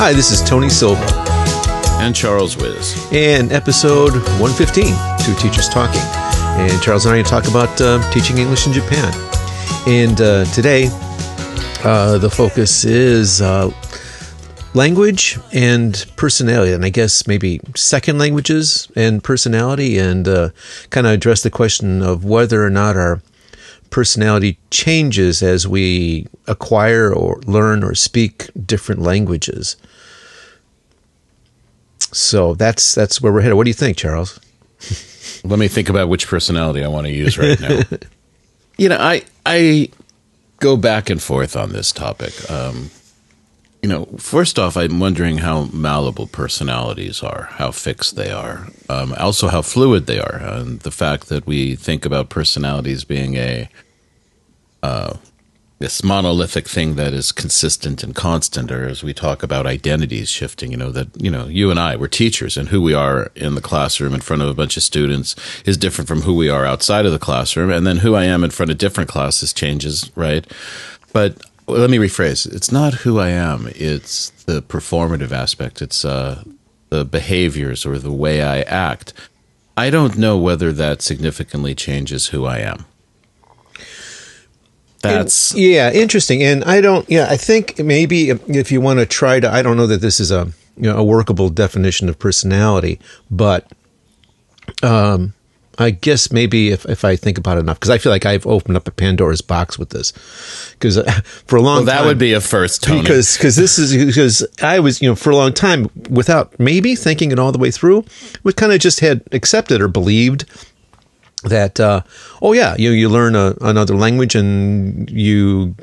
Hi, this is Tony Silva. And Charles Wiz. And episode 115, Two Teachers Talking. And Charles and I are going to talk about uh, teaching English in Japan. And uh, today, uh, the focus is uh, language and personality. And I guess maybe second languages and personality, and uh, kind of address the question of whether or not our personality changes as we acquire or learn or speak different languages. So that's that's where we're headed. What do you think, Charles? Let me think about which personality I want to use right now. you know, I I go back and forth on this topic. Um, you know, first off, I'm wondering how malleable personalities are, how fixed they are, um, also how fluid they are, and the fact that we think about personalities being a uh, this monolithic thing that is consistent and constant, or as we talk about identities shifting, you know, that, you know, you and I, we're teachers, and who we are in the classroom in front of a bunch of students is different from who we are outside of the classroom. And then who I am in front of different classes changes, right? But well, let me rephrase it's not who I am, it's the performative aspect, it's uh, the behaviors or the way I act. I don't know whether that significantly changes who I am. That's and, yeah, interesting. And I don't. Yeah, I think maybe if you want to try to, I don't know that this is a you know, a workable definition of personality, but um, I guess maybe if, if I think about it enough, because I feel like I've opened up a Pandora's box with this. Because uh, for a long well, that time, would be a first, Tony. Because because this is because I was you know for a long time without maybe thinking it all the way through, we kind of just had accepted or believed that uh, oh yeah you you learn a, another language and you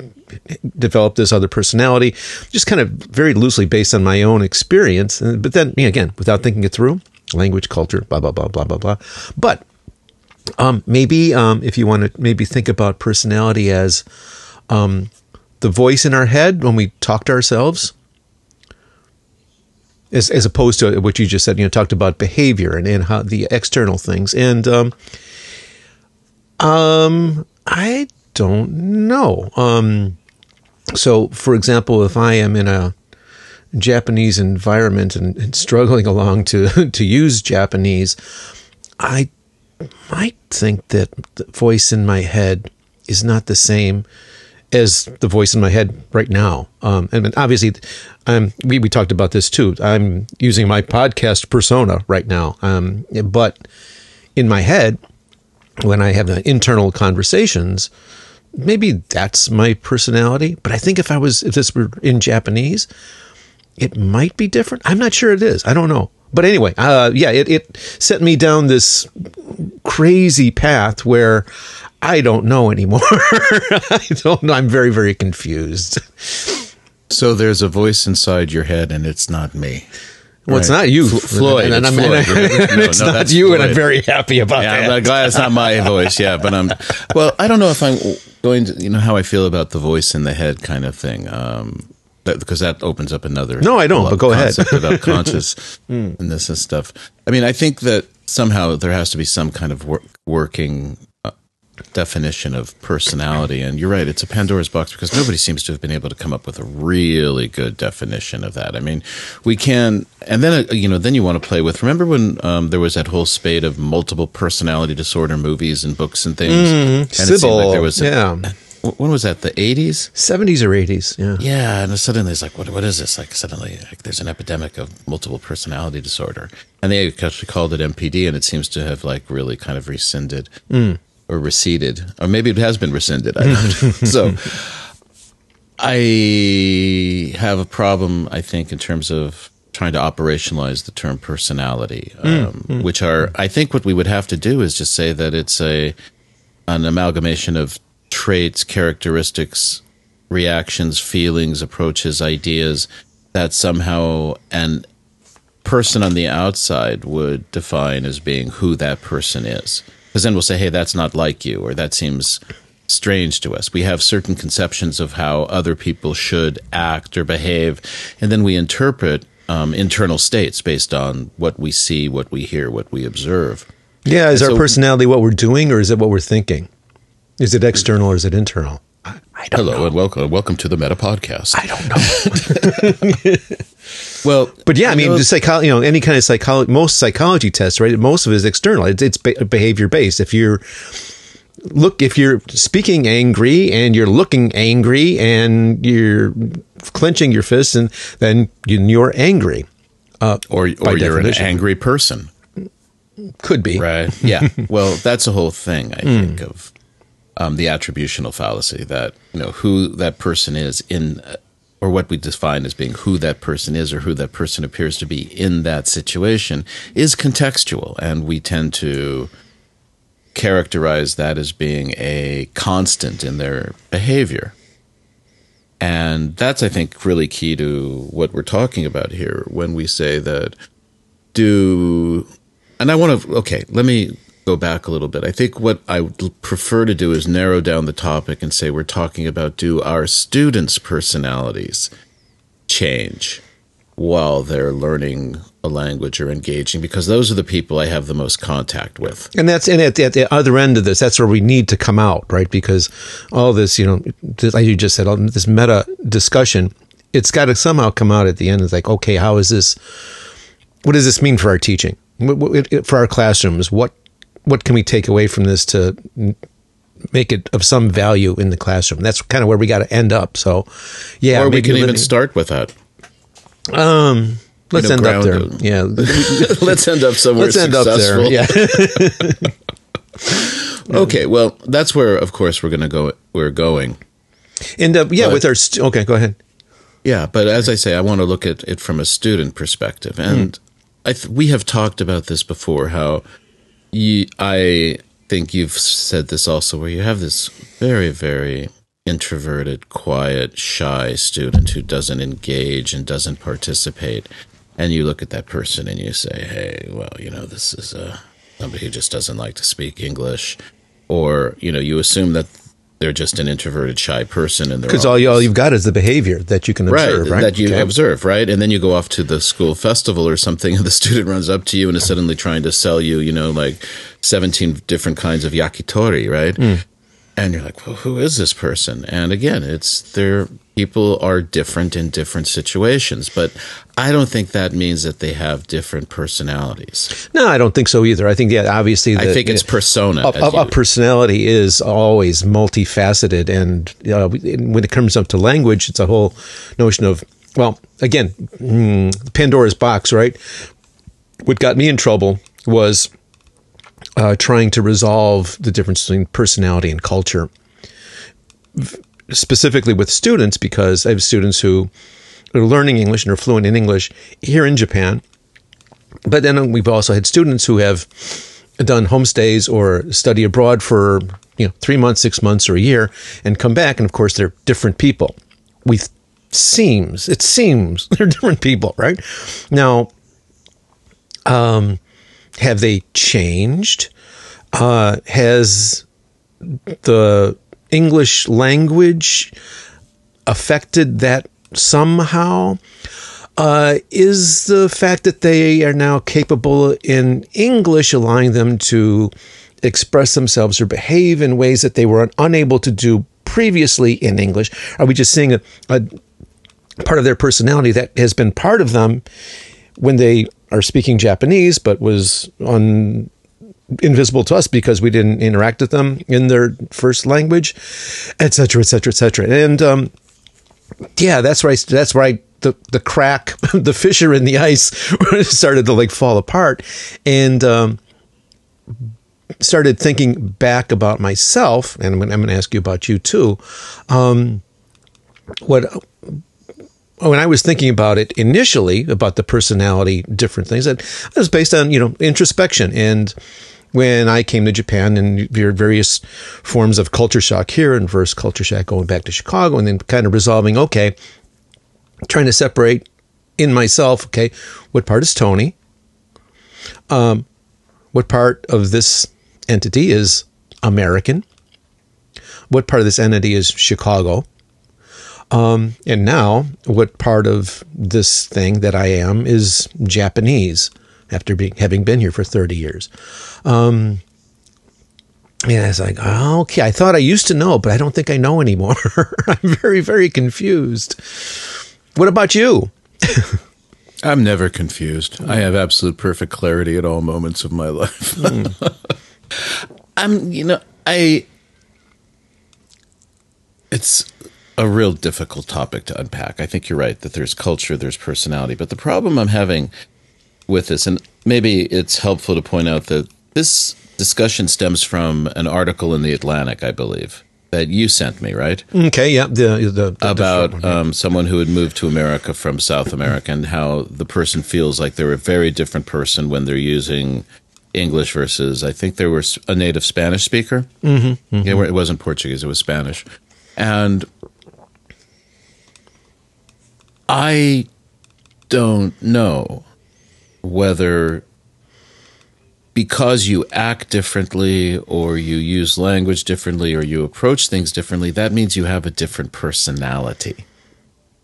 develop this other personality just kind of very loosely based on my own experience but then again without thinking it through language culture blah blah blah blah blah blah but um, maybe um, if you want to maybe think about personality as um, the voice in our head when we talk to ourselves as, as opposed to what you just said you know talked about behavior and, and how the external things and um, um, I don't know. Um, so, for example, if I am in a Japanese environment and, and struggling along to to use Japanese, I might think that the voice in my head is not the same as the voice in my head right now. Um, and obviously, um, we, we talked about this too. I'm using my podcast persona right now. Um, but in my head, when I have internal conversations, maybe that's my personality. But I think if I was, if this were in Japanese, it might be different. I'm not sure it is. I don't know. But anyway, uh, yeah, it, it set me down this crazy path where I don't know anymore. I don't know. I'm very, very confused. So there's a voice inside your head, and it's not me. Well, right. it's not you, Floyd. And, and, and, Floyd, and, and it's no, not you, Floyd. and I'm very happy about yeah, that. I'm glad it's not my voice. Yeah, but I'm. Well, I don't know if I'm going to. You know how I feel about the voice in the head kind of thing. Um, that, because that opens up another. No, I don't. But go ahead. about conscious and this and stuff. I mean, I think that somehow there has to be some kind of work, working definition of personality. And you're right, it's a Pandora's box because nobody seems to have been able to come up with a really good definition of that. I mean, we can, and then, uh, you know, then you want to play with, remember when um, there was that whole spate of multiple personality disorder movies and books and things? Mm, and Sybil, like there was, a, yeah. When was that? The 80s? 70s or 80s, yeah. Yeah, and suddenly it's like, what, what is this? Like, suddenly like, there's an epidemic of multiple personality disorder. And they actually called it MPD, and it seems to have, like, really kind of rescinded. Mm or receded, or maybe it has been rescinded. I don't so I have a problem, I think, in terms of trying to operationalize the term personality, mm, um, mm, which are, I think, what we would have to do is just say that it's a an amalgamation of traits, characteristics, reactions, feelings, approaches, ideas that somehow an person on the outside would define as being who that person is because then we'll say, hey, that's not like you, or that seems strange to us. We have certain conceptions of how other people should act or behave, and then we interpret um, internal states based on what we see, what we hear, what we observe. Yeah, is and our so, personality what we're doing, or is it what we're thinking? Is it external or is it internal? I don't Hello know. and welcome. Welcome to the Meta Podcast. I don't know. well, but yeah, I, I mean, the psychology, you know, any kind of psychology, most psychology tests, right? Most of it is external. It's, it's behavior based. If you're look, if you're speaking angry and you're looking angry and you're clenching your fists, and then you're angry, uh, or or you're definition. an angry person. Could be right. Yeah. well, that's a whole thing. I mm. think of um, the attributional fallacy that you know who that person is in uh, or what we define as being who that person is or who that person appears to be in that situation is contextual. And we tend to characterize that as being a constant in their behavior. And that's i think really key to what we're talking about here when we say that do and i want to okay let me go back a little bit. I think what I would prefer to do is narrow down the topic and say we're talking about do our students' personalities change while they're learning a language or engaging because those are the people I have the most contact with. And that's and at, at the other end of this, that's where we need to come out, right? Because all this, you know, like you just said, all this meta discussion, it's got to somehow come out at the end. It's like, okay, how is this? What does this mean for our teaching? For our classrooms, what what can we take away from this to make it of some value in the classroom? That's kind of where we got to end up. So, yeah, or we can even start with that. Um, let's you know, end up there. Yeah, let's end up somewhere. Let's end successful. up there. Yeah. okay, well, that's where, of course, we're going to go. We're going. And uh, yeah, but, with our st- okay, go ahead. Yeah, but as I say, I want to look at it from a student perspective, and mm. I th- we have talked about this before. How you, I think you've said this also, where you have this very, very introverted, quiet, shy student who doesn't engage and doesn't participate. And you look at that person and you say, hey, well, you know, this is uh, somebody who just doesn't like to speak English. Or, you know, you assume that they're just an introverted, shy person, and because all, you, all you've got is the behavior that you can observe, right? right? That you okay. observe, right? And then you go off to the school festival or something, and the student runs up to you and is suddenly trying to sell you, you know, like seventeen different kinds of yakitori, right? Mm. And you're like, well, who is this person? And again, it's they're people are different in different situations, but I don't think that means that they have different personalities. No, I don't think so either. I think yeah, obviously, the, I think it's persona. A, a, a, personality is always multifaceted, and you know, when it comes up to language, it's a whole notion of well, again, mm, Pandora's box, right? What got me in trouble was uh, trying to resolve the difference between personality and culture specifically with students because I have students who are learning English and are fluent in English here in Japan. But then we've also had students who have done homestays or study abroad for you know three months, six months, or a year, and come back, and of course they're different people. We seems it seems they're different people, right? Now, um, have they changed? Uh, has the English language affected that somehow? Uh, is the fact that they are now capable in English allowing them to express themselves or behave in ways that they were unable to do previously in English? Are we just seeing a, a part of their personality that has been part of them when they are speaking Japanese, but was on invisible to us because we didn't interact with them in their first language, etc., etc., etc. And um, yeah, that's right. That's right. The the crack, the fissure in the ice started to like fall apart, and um, started thinking back about myself. And I'm going to ask you about you too. Um, what when I was thinking about it initially about the personality different things that was based on you know introspection and when I came to Japan and various forms of culture shock here and versus culture shock going back to Chicago and then kind of resolving, okay, trying to separate in myself, okay, what part is Tony? Um, what part of this entity is American? What part of this entity is Chicago? Um, and now, what part of this thing that I am is Japanese? after being having been here for 30 years. Um, Yeah, it's like, oh, okay, I thought I used to know, but I don't think I know anymore. I'm very, very confused. What about you? I'm never confused. I have absolute perfect clarity at all moments of my life. Mm. I'm, you know, I. It's a real difficult topic to unpack. I think you're right that there's culture, there's personality, but the problem I'm having with this, and maybe it's helpful to point out that this discussion stems from an article in the Atlantic, I believe, that you sent me, right? Okay, yeah, the, the, the about one, yeah. um, someone who had moved to America from South America and how the person feels like they're a very different person when they're using English versus I think there was a native Spanish speaker. Mm-hmm, mm-hmm. Yeah, it wasn't Portuguese; it was Spanish, and I don't know whether because you act differently or you use language differently or you approach things differently, that means you have a different personality.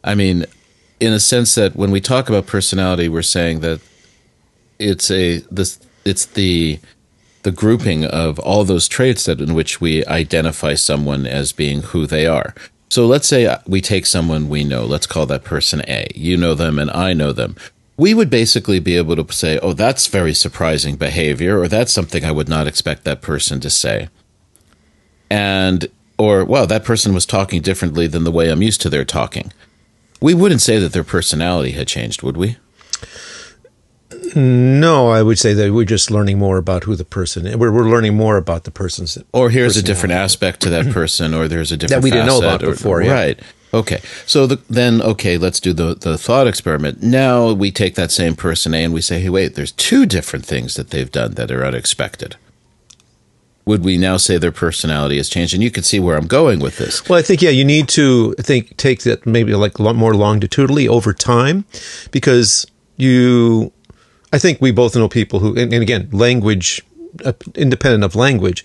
I mean, in a sense that when we talk about personality, we're saying that it's a this it's the the grouping of all those traits that in which we identify someone as being who they are. So let's say uh, we take someone we know, let's call that person A. You know them and I know them we would basically be able to say, oh, that's very surprising behavior, or that's something I would not expect that person to say. And, or, well, that person was talking differently than the way I'm used to their talking. We wouldn't say that their personality had changed, would we? No, I would say that we're just learning more about who the person is. We're, we're learning more about the person's. Or here's a different aspect to that person, or there's a different that we didn't know about or, before. Yeah. Right. Okay. So the, then, okay, let's do the, the thought experiment. Now we take that same person A and we say, hey, wait, there's two different things that they've done that are unexpected. Would we now say their personality has changed? And you can see where I'm going with this. Well, I think, yeah, you need to I think take that maybe like a lot more longitudinally over time because you, I think we both know people who, and, and again, language, uh, independent of language,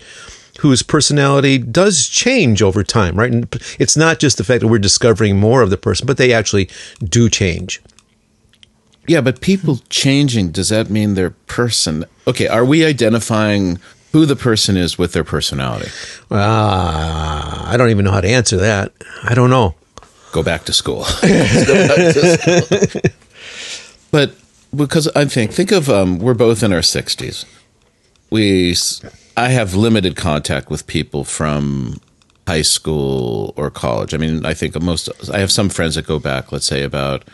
whose personality does change over time, right? And it's not just the fact that we're discovering more of the person, but they actually do change. Yeah, but people changing, does that mean their person? Okay, are we identifying who the person is with their personality? Uh, I don't even know how to answer that. I don't know. Go back to school. back to school. but because I think, think of, um, we're both in our 60s. We I have limited contact with people from high school or college. I mean, I think most I have some friends that go back, let's say about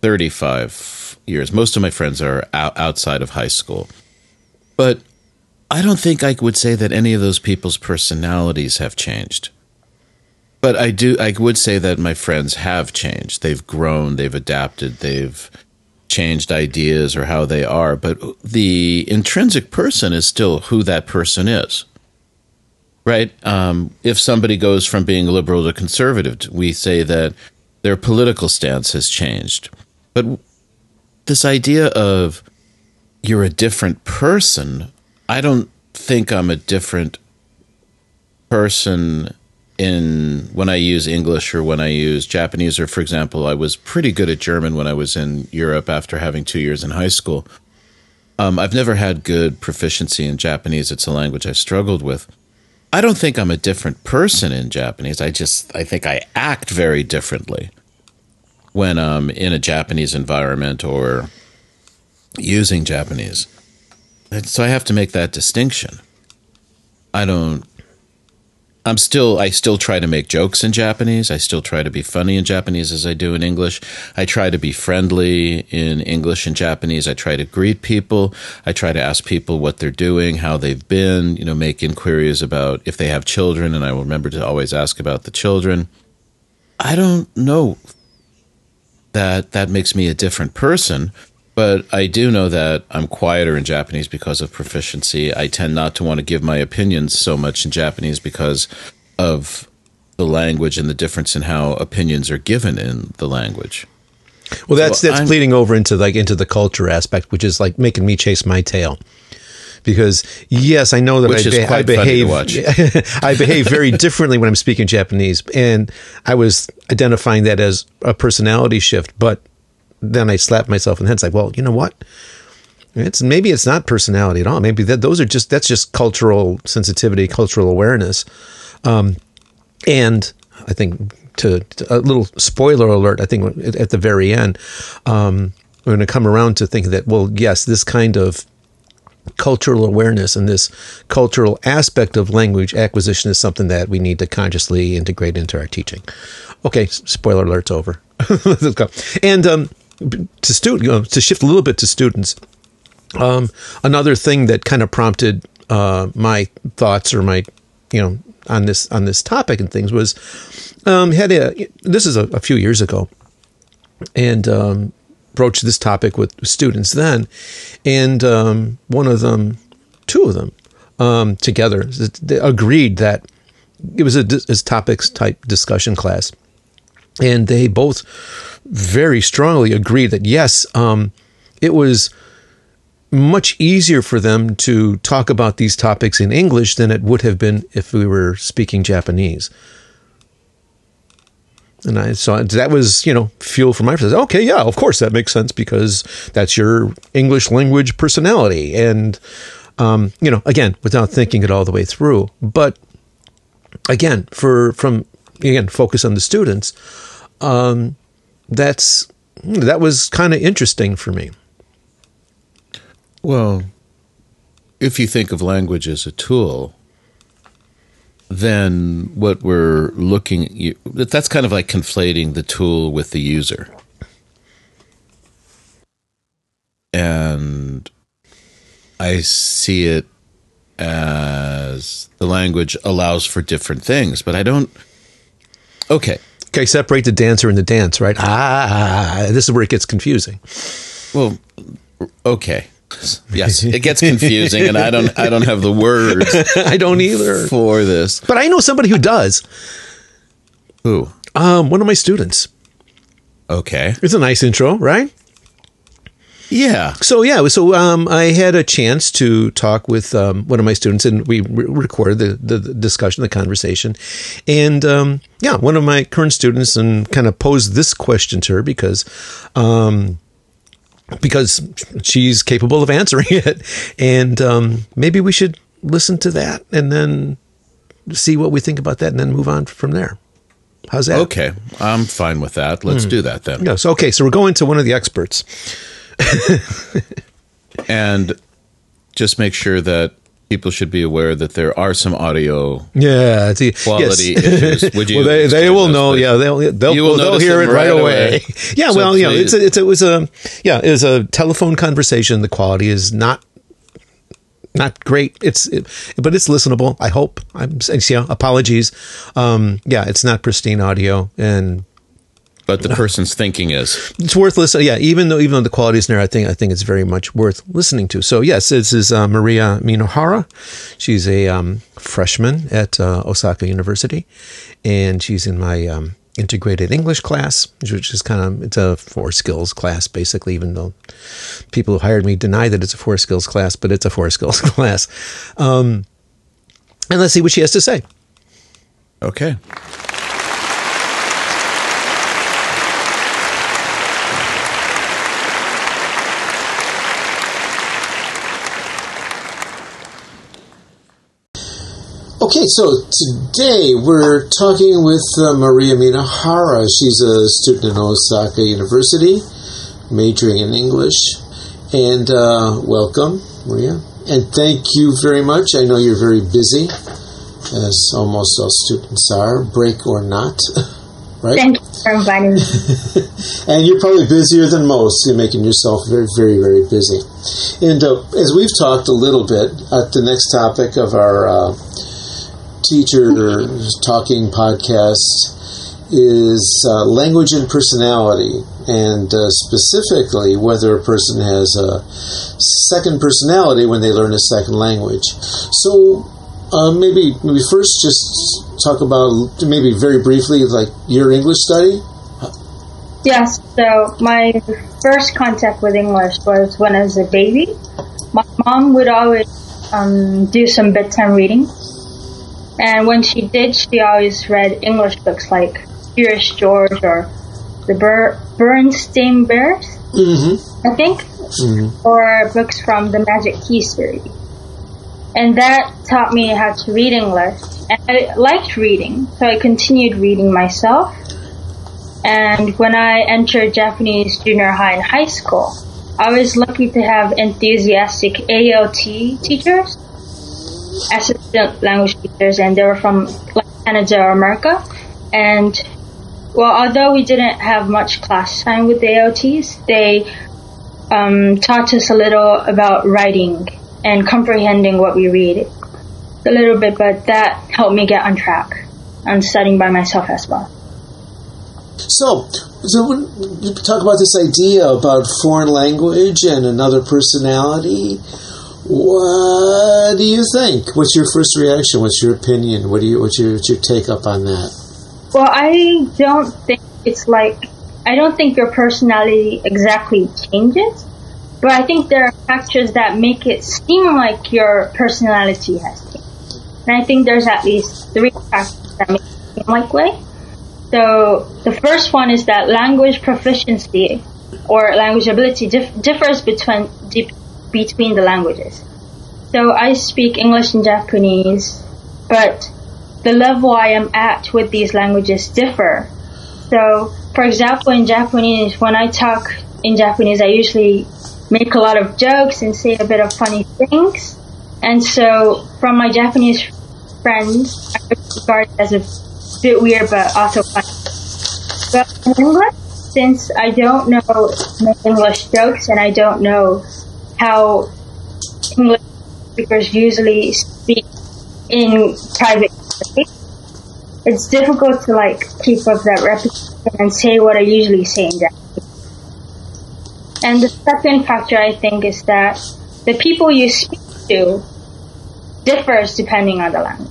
35 years. Most of my friends are outside of high school. But I don't think I would say that any of those people's personalities have changed. But I do I would say that my friends have changed. They've grown, they've adapted, they've changed ideas or how they are, but the intrinsic person is still who that person is. Right? Um, if somebody goes from being liberal to conservative, we say that their political stance has changed. But this idea of you're a different person, I don't think I'm a different person in when I use English or when I use Japanese, or for example, I was pretty good at German when I was in Europe after having two years in high school. Um, I've never had good proficiency in Japanese. It's a language I struggled with. I don't think I'm a different person in Japanese. I just I think I act very differently when I'm in a Japanese environment or using Japanese. And so I have to make that distinction. I don't I'm still I still try to make jokes in Japanese. I still try to be funny in Japanese as I do in English. I try to be friendly in English and Japanese. I try to greet people. I try to ask people what they're doing, how they've been, you know, make inquiries about if they have children and I remember to always ask about the children. I don't know that that makes me a different person, but I do know that I'm quieter in Japanese because of proficiency. I tend not to want to give my opinions so much in Japanese because of the language and the difference in how opinions are given in the language. Well, that's so that's I'm, bleeding over into like into the culture aspect, which is like making me chase my tail. Because yes, I know that I, be- I, behave I behave very differently when I'm speaking Japanese, and I was identifying that as a personality shift. But then I slapped myself in the head. It's like, well, you know what? It's maybe it's not personality at all. Maybe that those are just that's just cultural sensitivity, cultural awareness, um, and I think to, to, a little spoiler alert. I think at the very end, um, we're going to come around to think that well, yes, this kind of cultural awareness and this cultural aspect of language acquisition is something that we need to consciously integrate into our teaching. Okay, spoiler alert's over. Let's go. And um, to student, you know, to shift a little bit to students, um, another thing that kind of prompted uh, my thoughts or my, you know, on this on this topic and things was um, had a this is a, a few years ago, and um, broached this topic with students then, and um, one of them, two of them, um, together agreed that it was a, a topics type discussion class, and they both very strongly agree that yes, um, it was much easier for them to talk about these topics in English than it would have been if we were speaking Japanese. And I saw that was, you know, fuel for my perspective. Okay, yeah, of course that makes sense because that's your English language personality. And, um, you know, again, without thinking it all the way through. But again, for, from, again, focus on the students, um, that's, that was kind of interesting for me. Well, if you think of language as a tool, then what we're looking that's kind of like conflating the tool with the user. And I see it as the language allows for different things, but I don't. Okay. Okay, separate the dancer and the dance, right? Ah, this is where it gets confusing. Well, okay. Yes, it gets confusing, and I don't. I don't have the words. I don't either for this. But I know somebody who does. Who? Um, one of my students. Okay, it's a nice intro, right? Yeah. So yeah, so um, I had a chance to talk with um, one of my students, and we re- recorded the, the, discussion, the conversation, and um, yeah, one of my current students, and kind of posed this question to her because um, because she's capable of answering it. And um, maybe we should listen to that and then see what we think about that and then move on from there. How's that? Okay. I'm fine with that. Let's mm. do that then. Yes. Okay. So we're going to one of the experts. and just make sure that people should be aware that there are some audio yeah quality yes. issues. Would you? well, they, they will know. Please? Yeah, they'll they'll, will they'll hear it right, right away. away. yeah, so well, you know, it's a, it's a, it was a yeah, it was a telephone conversation. The quality is not not great. It's it, but it's listenable. I hope. I'm yeah. Apologies. Um, yeah, it's not pristine audio, and but the person's thinking is it's worth listening. Yeah, even though even though the quality is there, I think I think it's very much worth listening to. So yes, this is uh, Maria Minohara. She's a um, freshman at uh, Osaka University, and she's in my um, integrated English class, which is kind of it's a four skills class basically. Even though people who hired me deny that it's a four skills class, but it's a four skills class. Um, and let's see what she has to say. Okay. Okay, so today we're talking with uh, Maria Minohara. She's a student in Osaka University, majoring in English. And uh, welcome, Maria. And thank you very much. I know you're very busy, as almost all students are, break or not. right? Thank you for inviting me. and you're probably busier than most. You're making yourself very, very, very busy. And uh, as we've talked a little bit at the next topic of our uh, teacher talking podcast is uh, language and personality, and uh, specifically whether a person has a second personality when they learn a second language. So uh, maybe maybe first just talk about maybe very briefly like your English study. Yes. So my first contact with English was when I was a baby. My mom would always um, do some bedtime reading and when she did, she always read English books like Curious George or the Ber- Berenstain Bears, Mm-hmm. I think, Mm-hmm. or books from the Magic Key series. And that taught me how to read English. And I liked reading, so I continued reading myself. And when I entered Japanese junior high and high school, I was lucky to have enthusiastic ALT teachers, assistant language teachers, and they were from Canada or America. And well, although we didn't have much class time with the ALTs, they um, taught us a little about writing and comprehending what we read a little bit, but that helped me get on track on studying by myself as well. So, so when you talk about this idea about foreign language and another personality, what do you think? What's your first reaction? What's your opinion? What do you what's your, what's your take up on that? Well, I don't think it's like I don't think your personality exactly changes, but I think there are factors that make it seem like your personality has changed. And I think there's at least three factors that make it seem like way. So the first one is that language proficiency or language ability dif- differs between dif- between the languages. So I speak English and Japanese, but the level I am at with these languages differ. So, for example, in Japanese, when I talk in Japanese, I usually make a lot of jokes and say a bit of funny things. And so, from my Japanese friends, I regard it as a bit weird but also funny. But in English, since I don't know English jokes and I don't know how English speakers usually speak in private it's difficult to like keep up that repetition and say what I usually say in Japanese. And the second factor I think is that the people you speak to differs depending on the language.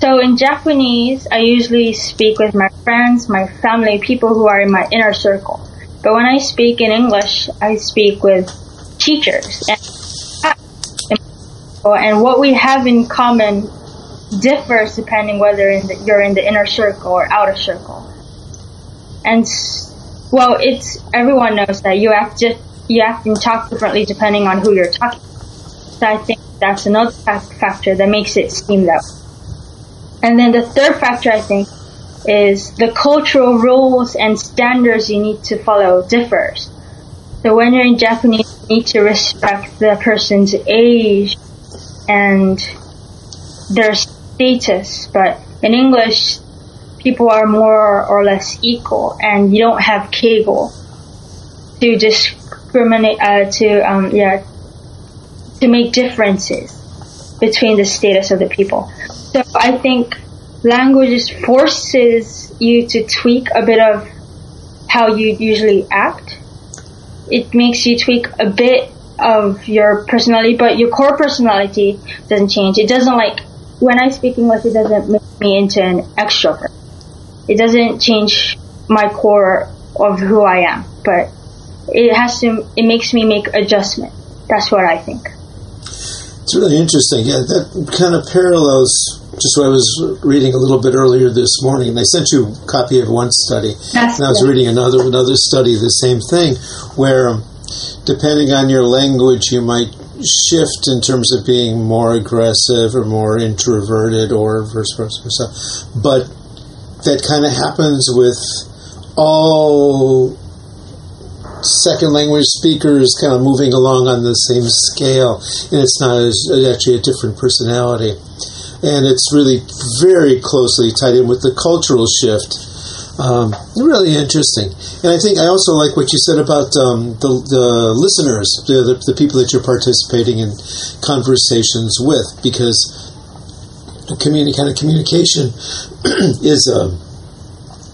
So in Japanese, I usually speak with my friends, my family, people who are in my inner circle. But when I speak in English, I speak with teachers. And, and what we have in common differs depending whether in the, you're in the inner circle or outer circle. And well, it's everyone knows that you act just you act and talk differently depending on who you're talking. So I think that's another factor that makes it seem that way. And then the third factor I think is the cultural rules and standards you need to follow differs. So when you're in Japanese, you need to respect the person's age and their status, but in English, people are more or less equal, and you don't have keigo to discriminate, uh, to um, yeah, to make differences between the status of the people. So I think languages forces you to tweak a bit of how you usually act. It makes you tweak a bit of your personality, but your core personality doesn't change. It doesn't like when I speak English, it doesn't make me into an extrovert. It doesn't change my core of who I am, but it has to. It makes me make adjustment. That's what I think. It's really interesting. Yeah, that kind of parallels just what I was reading a little bit earlier this morning. And I sent you a copy of one study, That's and I was good. reading another another study, the same thing, where depending on your language, you might shift in terms of being more aggressive or more introverted or vice versa. But that kind of happens with all second language speakers kind of moving along on the same scale, and it's not as actually a different personality. And it's really very closely tied in with the cultural shift. Um, really interesting. And I think I also like what you said about um, the, the listeners, the, the, the people that you're participating in conversations with, because communi- kind of communication is a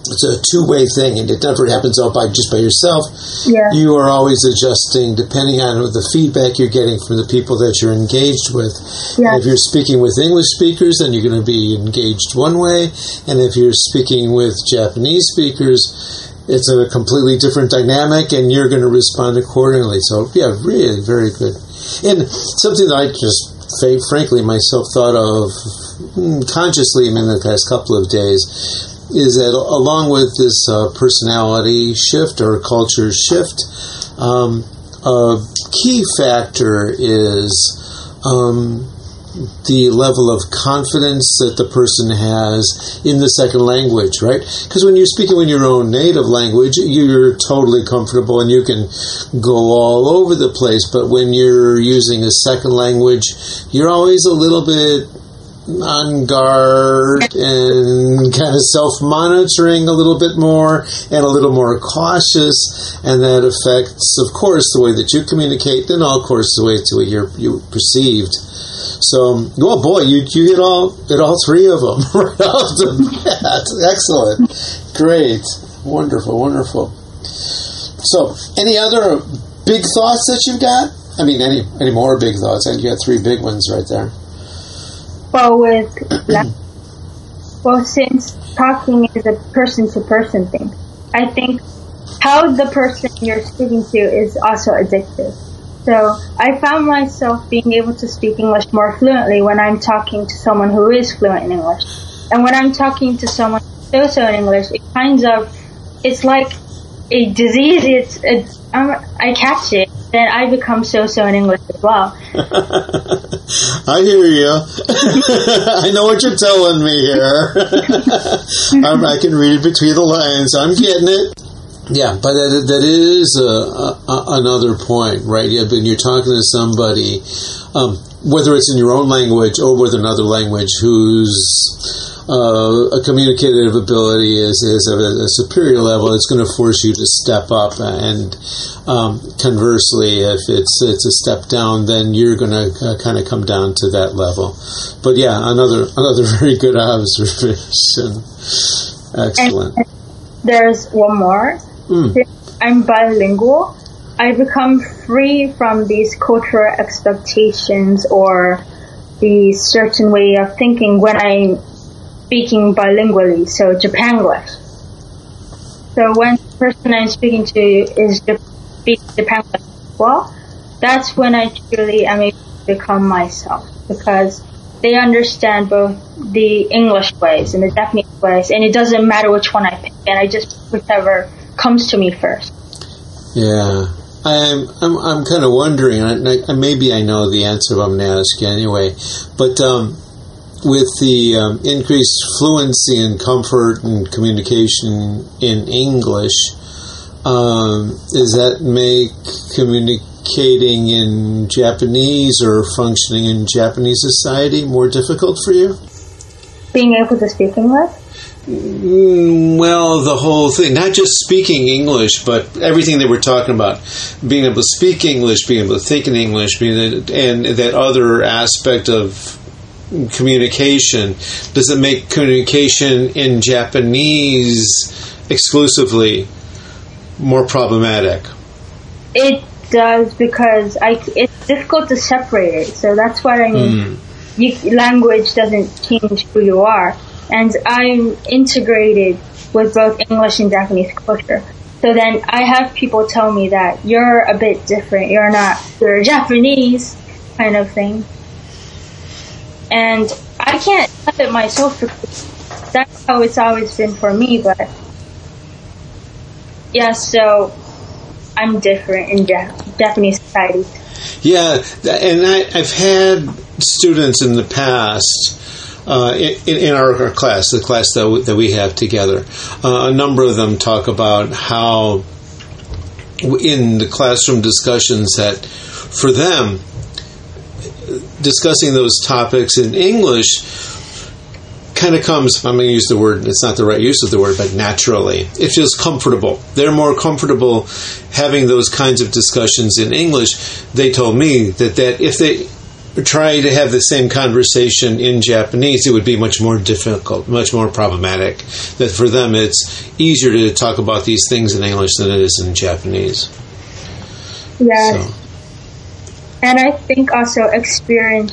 it's a two-way thing, and it never happens all by just by yourself. Yeah. You are always adjusting depending on the feedback you're getting from the people that you're engaged with. Yeah. If you're speaking with English speakers, then you're going to be engaged one way, and if you're speaking with Japanese speakers, it's a completely different dynamic, and you're going to respond accordingly. So, yeah, really, very good. And something that I just, frankly, myself thought of mm, consciously in the past couple of days is that along with this uh, personality shift or culture shift, um, a key factor is um, the level of confidence that the person has in the second language, right? Because when you're speaking in your own native language, you're totally comfortable and you can go all over the place. But when you're using a second language, you're always a little bit on guard and kind of self monitoring a little bit more and a little more cautious. And that affects, of course, the way that you communicate, and, of course, the way to you're, you're perceived. So, oh boy, you you hit all hit all three of them right off the bat. Excellent, great, wonderful, wonderful. So, any other big thoughts that you've got? I mean, any any more big thoughts? And you got three big ones right there. Well, with well, since talking is a person to person thing, I think how the person you're speaking to is also addictive. So I found myself being able to speak English more fluently when I'm talking to someone who is fluent in English. And when I'm talking to someone so so in English, it kind of, it's like a disease. It's, um, I catch it, then I become so so in English as well. I hear you. I know what you're telling me here. I can read between the lines. I'm getting it. Yeah, but that, that is a, a, another point, right? Yeah, when you're talking to somebody, um, whether it's in your own language or with another language, whose uh, a communicative ability is, is at a, superior level, it's going to force you to step up. And um, conversely, if it's it's a step down, then you're going to uh, kind of come down to that level. But yeah, another another very good observation. Excellent. And there's one more. Mm. I'm bilingual. I become free from these cultural expectations or the certain way of thinking when I'm speaking bilingually, so Japanglish. So when the person I'm speaking to is speaking Japanglish well, that's when I truly am able to become myself because they understand both the English ways and the Japanese ways, and it doesn't matter which one I pick, and I just whichever comes to me first. Yeah. I'm, I'm, I'm kind of wondering, and I, maybe I know the answer, but I'm going to ask you anyway. But um, with the um, increased fluency and comfort and communication in English, um, does that make communicating in Japanese or functioning in Japanese society more difficult for you? Being able to speak English? Mm, well, the whole thing, not just speaking English, but everything that we're talking about, being able to speak English, being able to think in English, being and that other aspect of communication. Does it make communication in Japanese exclusively more problematic? It does because I, it's difficult to separate it. So that's what I mean. Mm. You, language doesn't change who you are and I'm integrated with both English and Japanese culture. So then I have people tell me that you're a bit different. You're not, you're Japanese kind of thing. And I can't help it myself that's how it's always been for me, but yeah, so I'm different in Japanese society. Yeah, and I, I've had students in the past uh, in, in our, class, the class that we, that we have together. Uh, a number of them talk about how in the classroom discussions that for them discussing those topics in English kind of comes, I'm going to use the word, it's not the right use of the word, but naturally. It feels comfortable. They're more comfortable having those kinds of discussions in English. They told me that, that if they, try to have the same conversation in Japanese, it would be much more difficult, much more problematic. That for them, it's easier to talk about these things in English than it is in Japanese. Yes. So. And I think also experience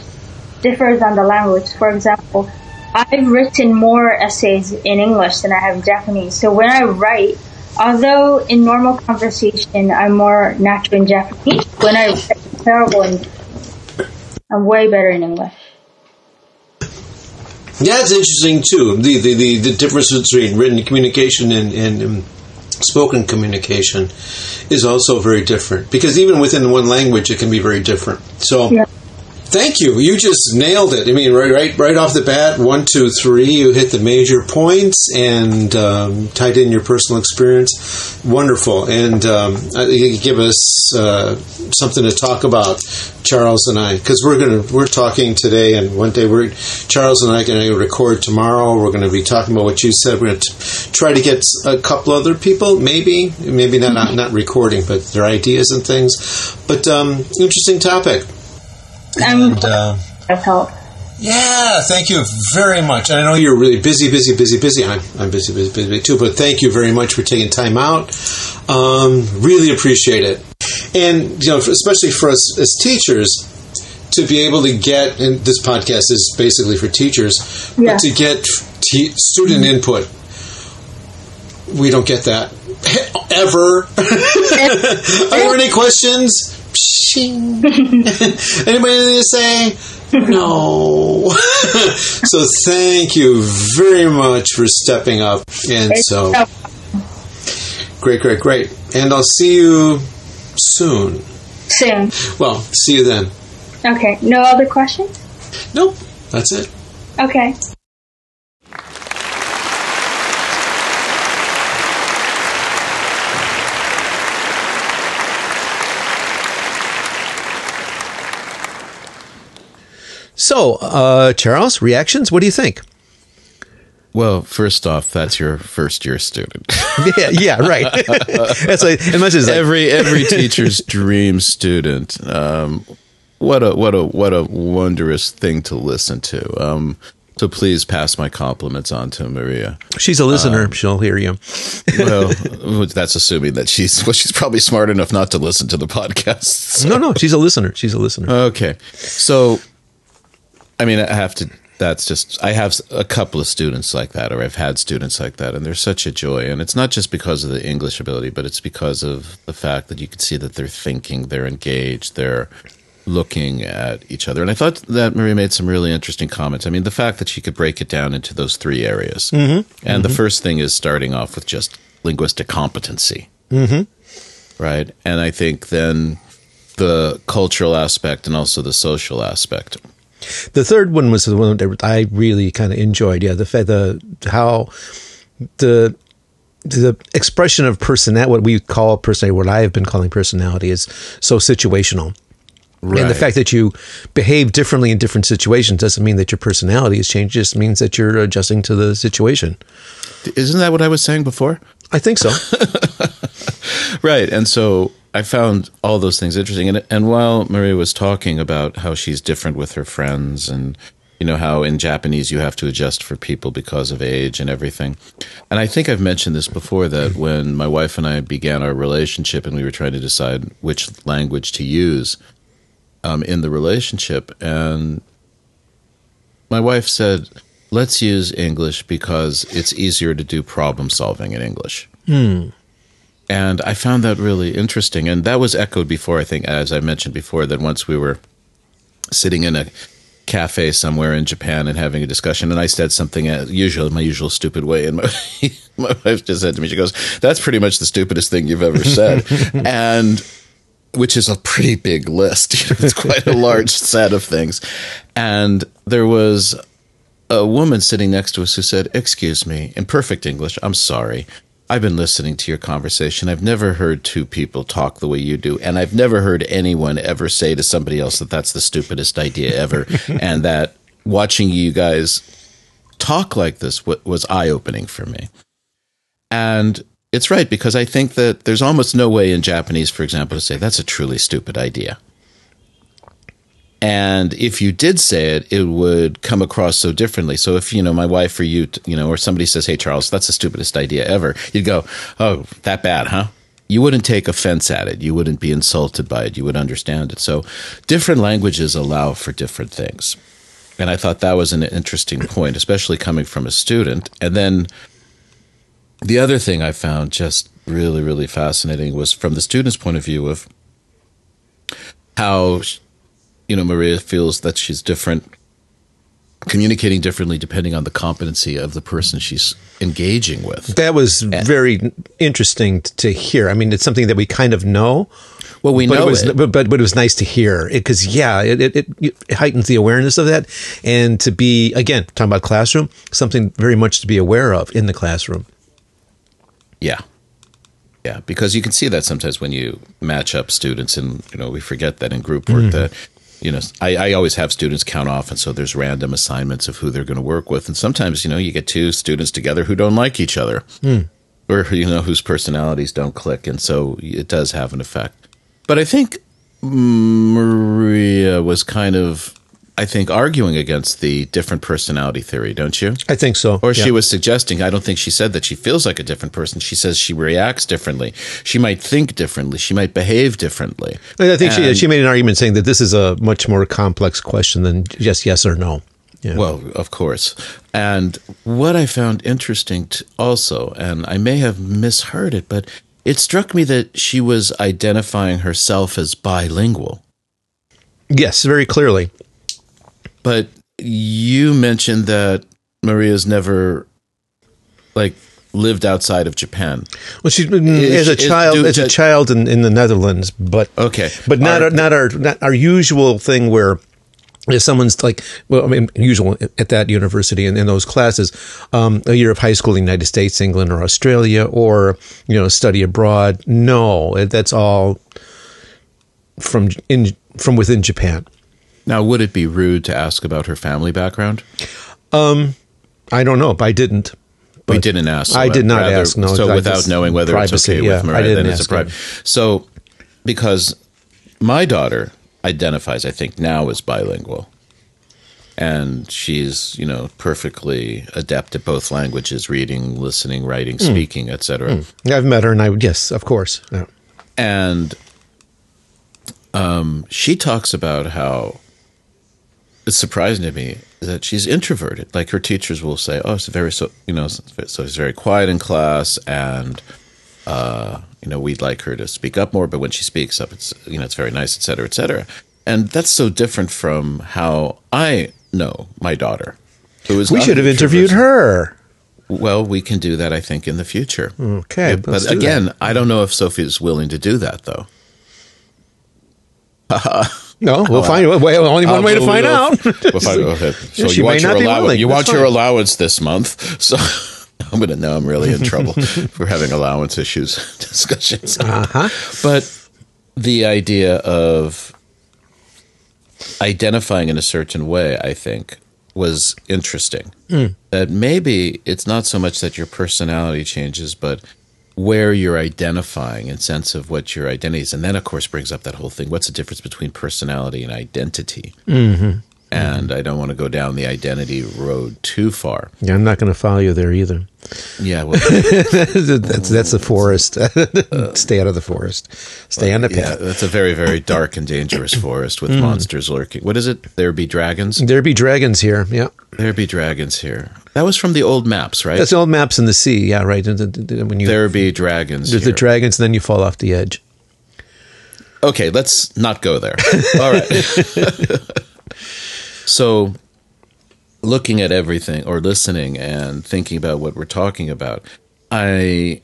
differs on the language. For example, I've written more essays in English than I have Japanese. So when I write, although in normal conversation I'm more natural in Japanese, when I write, terrible in I'm way better in English. Yeah, it's interesting too. The the, the, the difference between written communication and, and um, spoken communication is also very different because even within one language, it can be very different. So. Yeah. Thank you. You just nailed it. I mean, right, right, right off the bat, one, two, three. You hit the major points and um, tied in your personal experience. Wonderful, and um, you give us uh, something to talk about, Charles and I, because we're gonna we're talking today, and one day we're Charles and I are to record tomorrow. We're going to be talking about what you said. We're going to try to get a couple other people, maybe, maybe not not, not recording, but their ideas and things. But um, interesting topic. I'm And, uh, I've helped. yeah, thank you very much. I know you're really busy, busy, busy, busy. I'm, I'm busy, busy, busy too. But thank you very much for taking time out. Um, really appreciate it. And you know, especially for us as teachers, to be able to get and this podcast is basically for teachers, Yeah. but to get te- student input, we don't get that ever. Are there any questions? Pshing. Anybody anything to say? No. so thank you very much for stepping up. And so great, great, great. And I'll see you soon. soon. Well, see you then. Okay. No other questions? Nope, that's it. Okay. So, uh, Charles, reactions? What do you think? Well, first off, that's your first year student. yeah, yeah, right. That's like, as much as like, every every teacher's dream student. Um, what a what a what a wondrous thing to listen to. Um, so please pass my compliments on to Maria. she's a listener. She'll hear you. Well, that's assuming that she's well, she's probably smart enough not to listen to the podcast. No, no, she's a listener. She's a listener. Okay. So, I mean, I have to, that's just, I have a couple of students like that, or I've had students like that, and they're such a joy. And it's not just because of the English ability, but it's because of the fact that you can see that they're thinking, they're engaged, they're looking at each other. And I thought that Maria made some really interesting comments. I mean, the fact that she could break it down into those three areas. Mm-hmm. And the first thing is starting off with just linguistic competency. Mm-hmm. Right. And I think then the cultural aspect and also the social aspect. The third one was the one that I really kind of enjoyed. Yeah, the the how the the expression of personality, what we call personality, what I have been calling personality, is so situational. Right. And the fact that you behave differently in different situations doesn't mean that your personality has changed. It just means that you're adjusting to the situation. Isn't that what I was saying before? I think so. Right. And so I found all those things interesting. And, and while Maria was talking about how she's different with her friends and, you know, how in Japanese you have to adjust for people because of age and everything. And I think I've mentioned this before that when my wife and I began our relationship and we were trying to decide which language to use um, in the relationship, and my wife said, let's use English because it's easier to do problem solving in English. And I found that really interesting. And that was echoed before, I think, as I mentioned before, that once we were sitting in a cafe somewhere in Japan and having a discussion, and I said something as usual, my usual stupid way, and my, my wife just said to me, she goes, "That's pretty much the stupidest thing you've ever said," and which is a pretty big list. You know, it's quite a large set of things, and there was a woman sitting next to us who said, Excuse me, in perfect English, I'm sorry. I've been listening to your conversation. I've never heard two people talk the way you do. And I've never heard anyone ever say to somebody else that that's the stupidest idea ever. and that watching you guys talk like this wa- was eye opening for me. And it's right because I think that there's almost no way in Japanese, for example, to say that's a truly stupid idea. And if you did say it, it would come across so differently. So if, you know, my wife or you, you know, or somebody says, Hey, Charles, that's the stupidest idea ever, you'd go, Oh, that bad, huh? You wouldn't take offense at it. You wouldn't be insulted by it. You would understand it. So different languages allow for different things. And I thought that was an interesting point, especially coming from a student. And then the other thing I found just really, really fascinating was from the student's point of view of how, you know, Maria feels that she's different communicating differently depending on the competency of the person she's engaging with. That was very interesting to hear. I mean, it's something that we kind of know. Well, we but know it was, it. But, but, but it was nice to hear because yeah, it, it, it heightens the awareness of that, and to be again talking about classroom, something very much to be aware of in the classroom. Yeah. Yeah, because you can see that sometimes when you match up students, and you know we forget that in group work mm. that you know I, I always have students count off, and so there's random assignments of who they're going to work with, and sometimes you know you get two students together who don't like each other, hmm. or you know whose personalities don't click, and so it does have an effect. But I think Maria was kind of, I think, arguing against the different personality theory, don't you? I think so. Or yeah. she was suggesting, I don't think she said that she feels like a different person. She says she reacts differently. She might think differently. She might behave differently. I think she she made an argument saying that this is a much more complex question than just yes or no. Yeah. Well, of course. And what I found interesting t- also, and I may have misheard it, but it struck me that she was identifying herself as bilingual. yes, very clearly. But you mentioned that Maria's never like lived outside of Japan. Well, she Is- as a is- child, do- as a child in, in the Netherlands, but Okay. but not Are- our, not our not our usual thing where if someone's like well, I mean, usual at that university and in those classes, um, a year of high school in the United States, England, or Australia, or you know, study abroad. No, that's all from in from within Japan. Now, would it be rude to ask about her family background? I don't know. I didn't. we didn't ask. I did not rather- ask, no, so I without knowing whether privacy, it's okay yeah, with I Maria, didn't then it's a private. So, because my daughter identifies, I think now as bilingual, and she's you know perfectly adept at both languages: reading, listening, writing, Hmm. speaking, etc. I've met her, and I yes, of course. Yeah. and um, she talks about how it's surprising to me that she's introverted. Like her teachers will say, "Oh, it's very so you know, so she's very quiet in class, and uh, you know, we'd like her to speak up more. But when she speaks up, it's you know, it's very nice, et cetera, et cetera." And that's so different from how I know my daughter. Who is We should have interviewed her. Well, we can do that, I think, in the future. Okay, but again, I don't know if Sophie is willing to do that, though. No, we'll find well, only one Uh, way to find we'll- out. we'll find- okay. So you want your allowance? You want your allowance this month? So I'm going to know I'm really in trouble for having allowance issues discussions. Uh-huh. But the idea of identifying in a certain way, I think, was interesting. Hmm. That maybe it's not so much that your personality changes, but where you're identifying and sense of what your identity is. And then, of course, brings up that whole thing what's the difference between personality and identity? Mm-hmm. And I don't want to go down the identity road too far. Yeah, I'm not going to follow you there either. Yeah, well, that's that's the forest. Stay out of the forest. Stay on the yeah, path. that's a very, very dark and dangerous forest with monsters lurking. What is it? There be dragons? There be dragons here. Yeah, There be dragons here. That was from the old maps, right? that's the old maps in the sea. Yeah, right. And the- the- When you there be dragons. there's the dragons, and then you fall off the edge. Okay, let's not go there. All right. so, looking at everything or listening and thinking about what we're talking about, I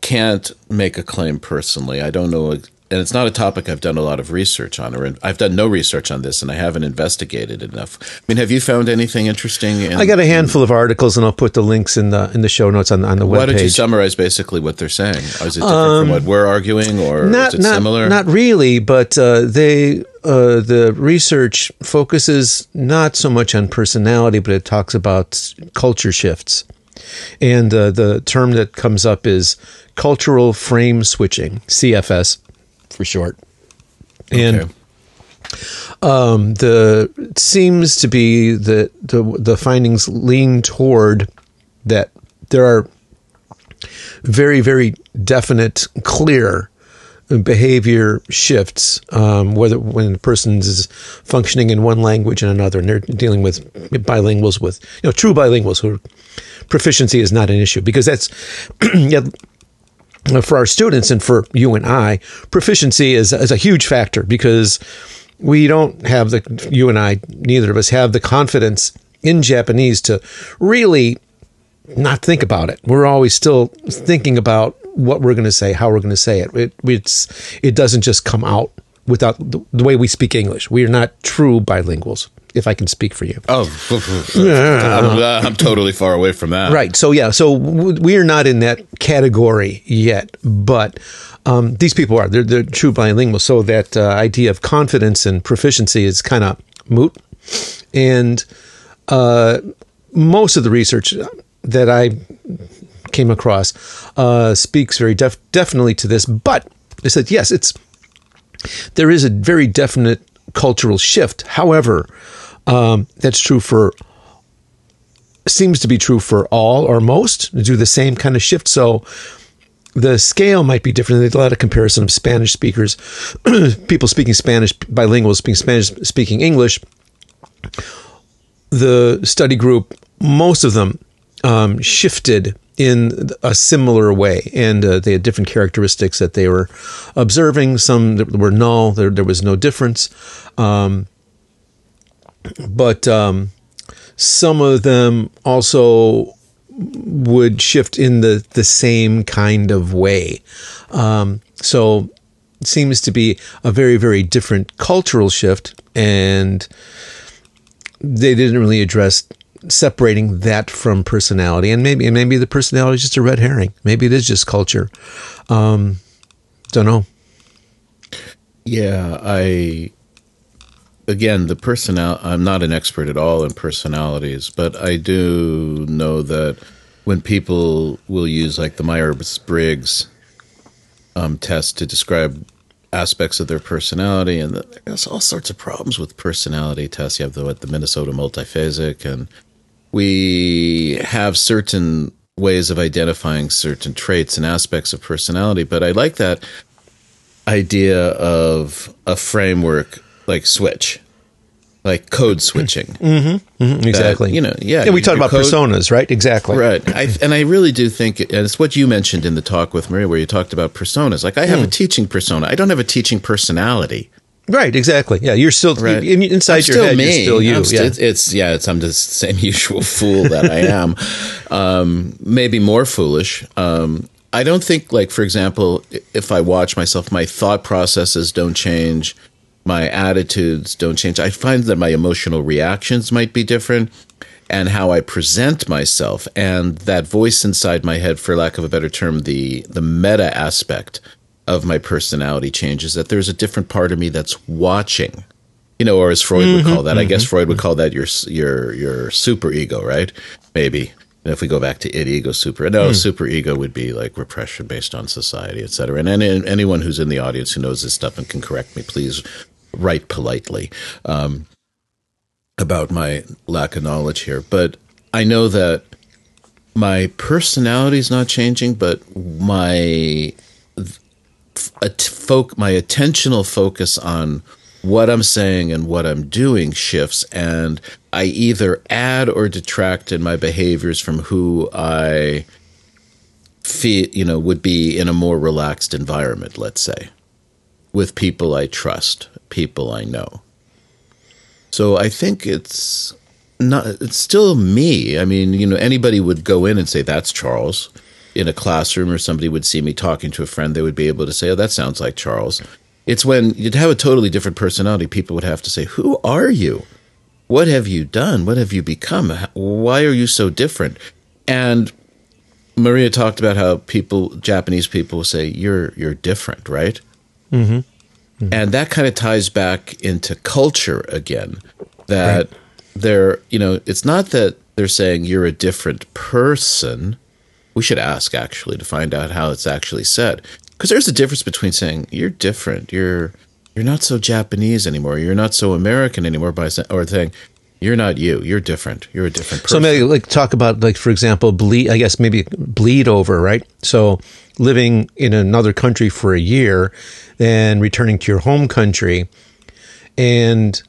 can't make a claim personally. I don't know, and it's not a topic I've done a lot of research on, or I've done no research on this, and I haven't investigated enough. I mean, have you found anything interesting? In, I got a handful of articles, and I'll put the links in the in the show notes on on the Why don't you summarize basically what they're saying? Is it different from what we're arguing, or not is it not similar? not really, but uh, they uh, the research focuses not so much on personality, but it talks about culture shifts, and uh, the term that comes up is cultural frame switching (CFS) for short, and. Okay. Um, the it seems to be that the the findings lean toward that there are very very definite clear behavior shifts um, whether when a person is functioning in one language and another and they're dealing with bilinguals with you know true bilinguals who proficiency is not an issue because that's Uh, for our students and for you and I, proficiency is, is a huge factor because we don't have the, you and I, neither of us have the confidence in Japanese to really not think about it. We're always still thinking about what we're going to say, how we're going to say it. it. It's it doesn't just come out without the, the way we speak English. We are not true bilinguals. If I can speak for you. Oh, I'm, I'm totally far away from that. Right. So yeah. So we are not in that category yet, but um, these people are. They're, they're true bilingual. So that uh, idea of confidence and proficiency is kind of moot. And uh, most of the research that I came across uh, speaks very def- definitely to this. But they said yes, it's there is a very definite cultural shift. However, um, that's true for seems to be true for all or most do the same kind of shift. So the scale might be different. There's a lot of comparison of Spanish speakers, people speaking Spanish, bilingual speaking Spanish, speaking English. The study group, most of them um, shifted in a similar way, and uh, they had different characteristics that they were observing. Some were null; there, there was no difference. Um, but um, some of them also would shift in the the same kind of way. Um, so it seems to be a very very different cultural shift, and they didn't really address separating that from personality. And maybe maybe the personality is just a red herring. Maybe it is just culture. Um, don't know. Yeah, I again, the personal. I'm not an expert at all in personalities, but I do know that when people will use like the Myers Briggs um, test to describe aspects of their personality, and there's all sorts of problems with personality tests. You have the the Minnesota multiphasic, and we have certain ways of identifying certain traits and aspects of personality. But I like that idea of a framework like switch like code switching. Mm-hmm, mm-hmm, exactly. that, you know yeah yeah we talked about code, personas right? Exactly. Right. I, and i really do think and it's what you mentioned in the talk with maria where you talked about personas. Like i have mm. a teaching persona. I don't have a teaching personality Right, exactly. Yeah, you're still right. inside I'm your still head. Me. You're still you. Still, yeah. It's, it's, yeah. It's I'm just the same usual fool that I am. um, maybe more foolish. Um, I don't think, like for example, if I watch myself, my thought processes don't change my attitudes don't change. I find that my emotional reactions might be different and how I present myself and that voice inside my head, for lack of a better term, the the meta aspect of my personality changes. That there's a different part of me that's watching, you know, or as Freud mm-hmm, would call that. Mm-hmm. I guess mm-hmm. Freud would call that your your your super ego, right? Maybe. And if we go back to id, ego, super, no, mm. super ego would be like repression based on society, et cetera. And, and, and anyone who's in the audience who knows this stuff and can correct me, please write politely um, about my lack of knowledge here. But I know that my personality is not changing, but my my attentional focus on what I'm saying and what I'm doing shifts, and I either add or detract in my behaviors from who I feel, you know, would be in a more relaxed environment, let's say, with people I trust people I know. So I think it's not it's still me. I mean, you know, anybody would go in and say that's Charles in a classroom or somebody would see me talking to a friend, they would be able to say, "Oh, that sounds like Charles." It's when you'd have a totally different personality, people would have to say, "Who are you? What have you done? What have you become? Why are you so different?" And Maria talked about how people, Japanese people, say you're you're different, right? Mm-hmm. Mm-hmm. And that kind of ties back into culture again. That right. they're, you know, it's not that they're saying you're a different person. We should ask actually to find out how it's actually said. Because there's a difference between saying you're different, you're you're not so Japanese anymore, you're not so American anymore, by or saying you're not you. You're different. You're a different person. So maybe like talk about like for example bleed. I guess maybe bleed over right. So living in another country for a year, then returning to your home country, and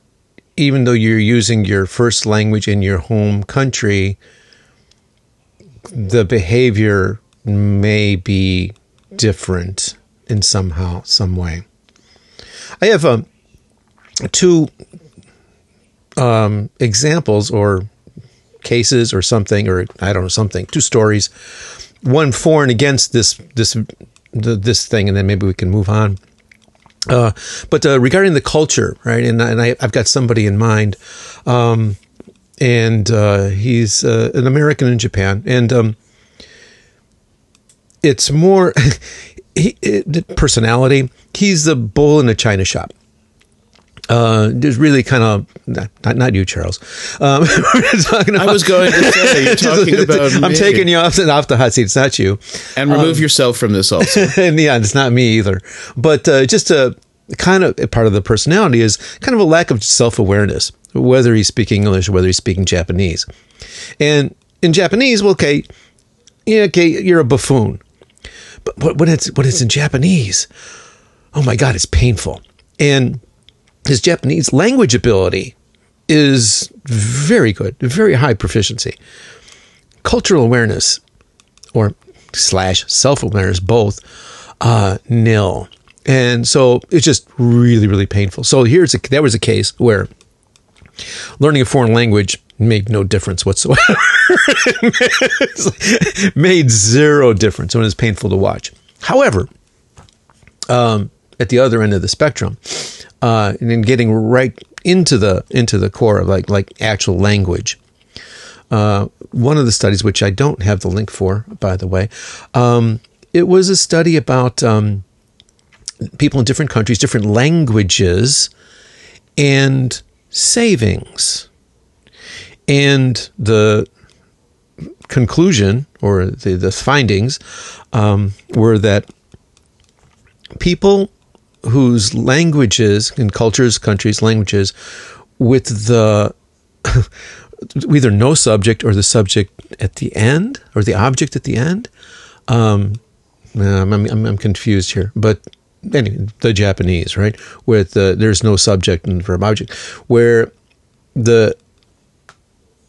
even though you're using your first language in your home country, the behavior may be different in somehow some way. I have um, two um, examples or cases or something, or I don't know something, two stories, one for and against this this this thing, and then maybe we can move on. Uh, but uh, regarding the culture, right, and, and I, have got somebody in mind, um, and uh, he's uh, an American in Japan, and um, it's more he, it, personality. He's the bull in a china shop uh, just really kind of not not you, Charles. Um, about, I was going to say you're talking about. I'm me. taking you off off the hot seat. It's not you. And remove um, yourself from this also. and yeah, it's not me either. But uh, just a kind of part of the personality is kind of a lack of self awareness, whether he's speaking English or whether he's speaking Japanese. And in Japanese, well, okay, yeah, okay, you're a buffoon. But when it's when it's in Japanese, oh my God, it's painful. And his Japanese language ability is very good, very high proficiency. Cultural awareness or slash self awareness, both uh, nil. And so it's just really, really painful. So here's a, that was a case where learning a foreign language made no difference whatsoever. made zero difference when it's painful to watch. However, um, at the other end of the spectrum, uh, and then getting right into the into the core of like like actual language. Uh, one of the studies, which I don't have the link for, by the way, um, it was a study about um, people in different countries, different languages, and savings. And the conclusion or the, the findings um, were that people whose languages and cultures, countries, languages, with the either no subject or the subject at the end or the object at the end. Um, I'm, I'm, I'm confused here, but anyway, the Japanese, right? With the, there's no subject and verb object, where the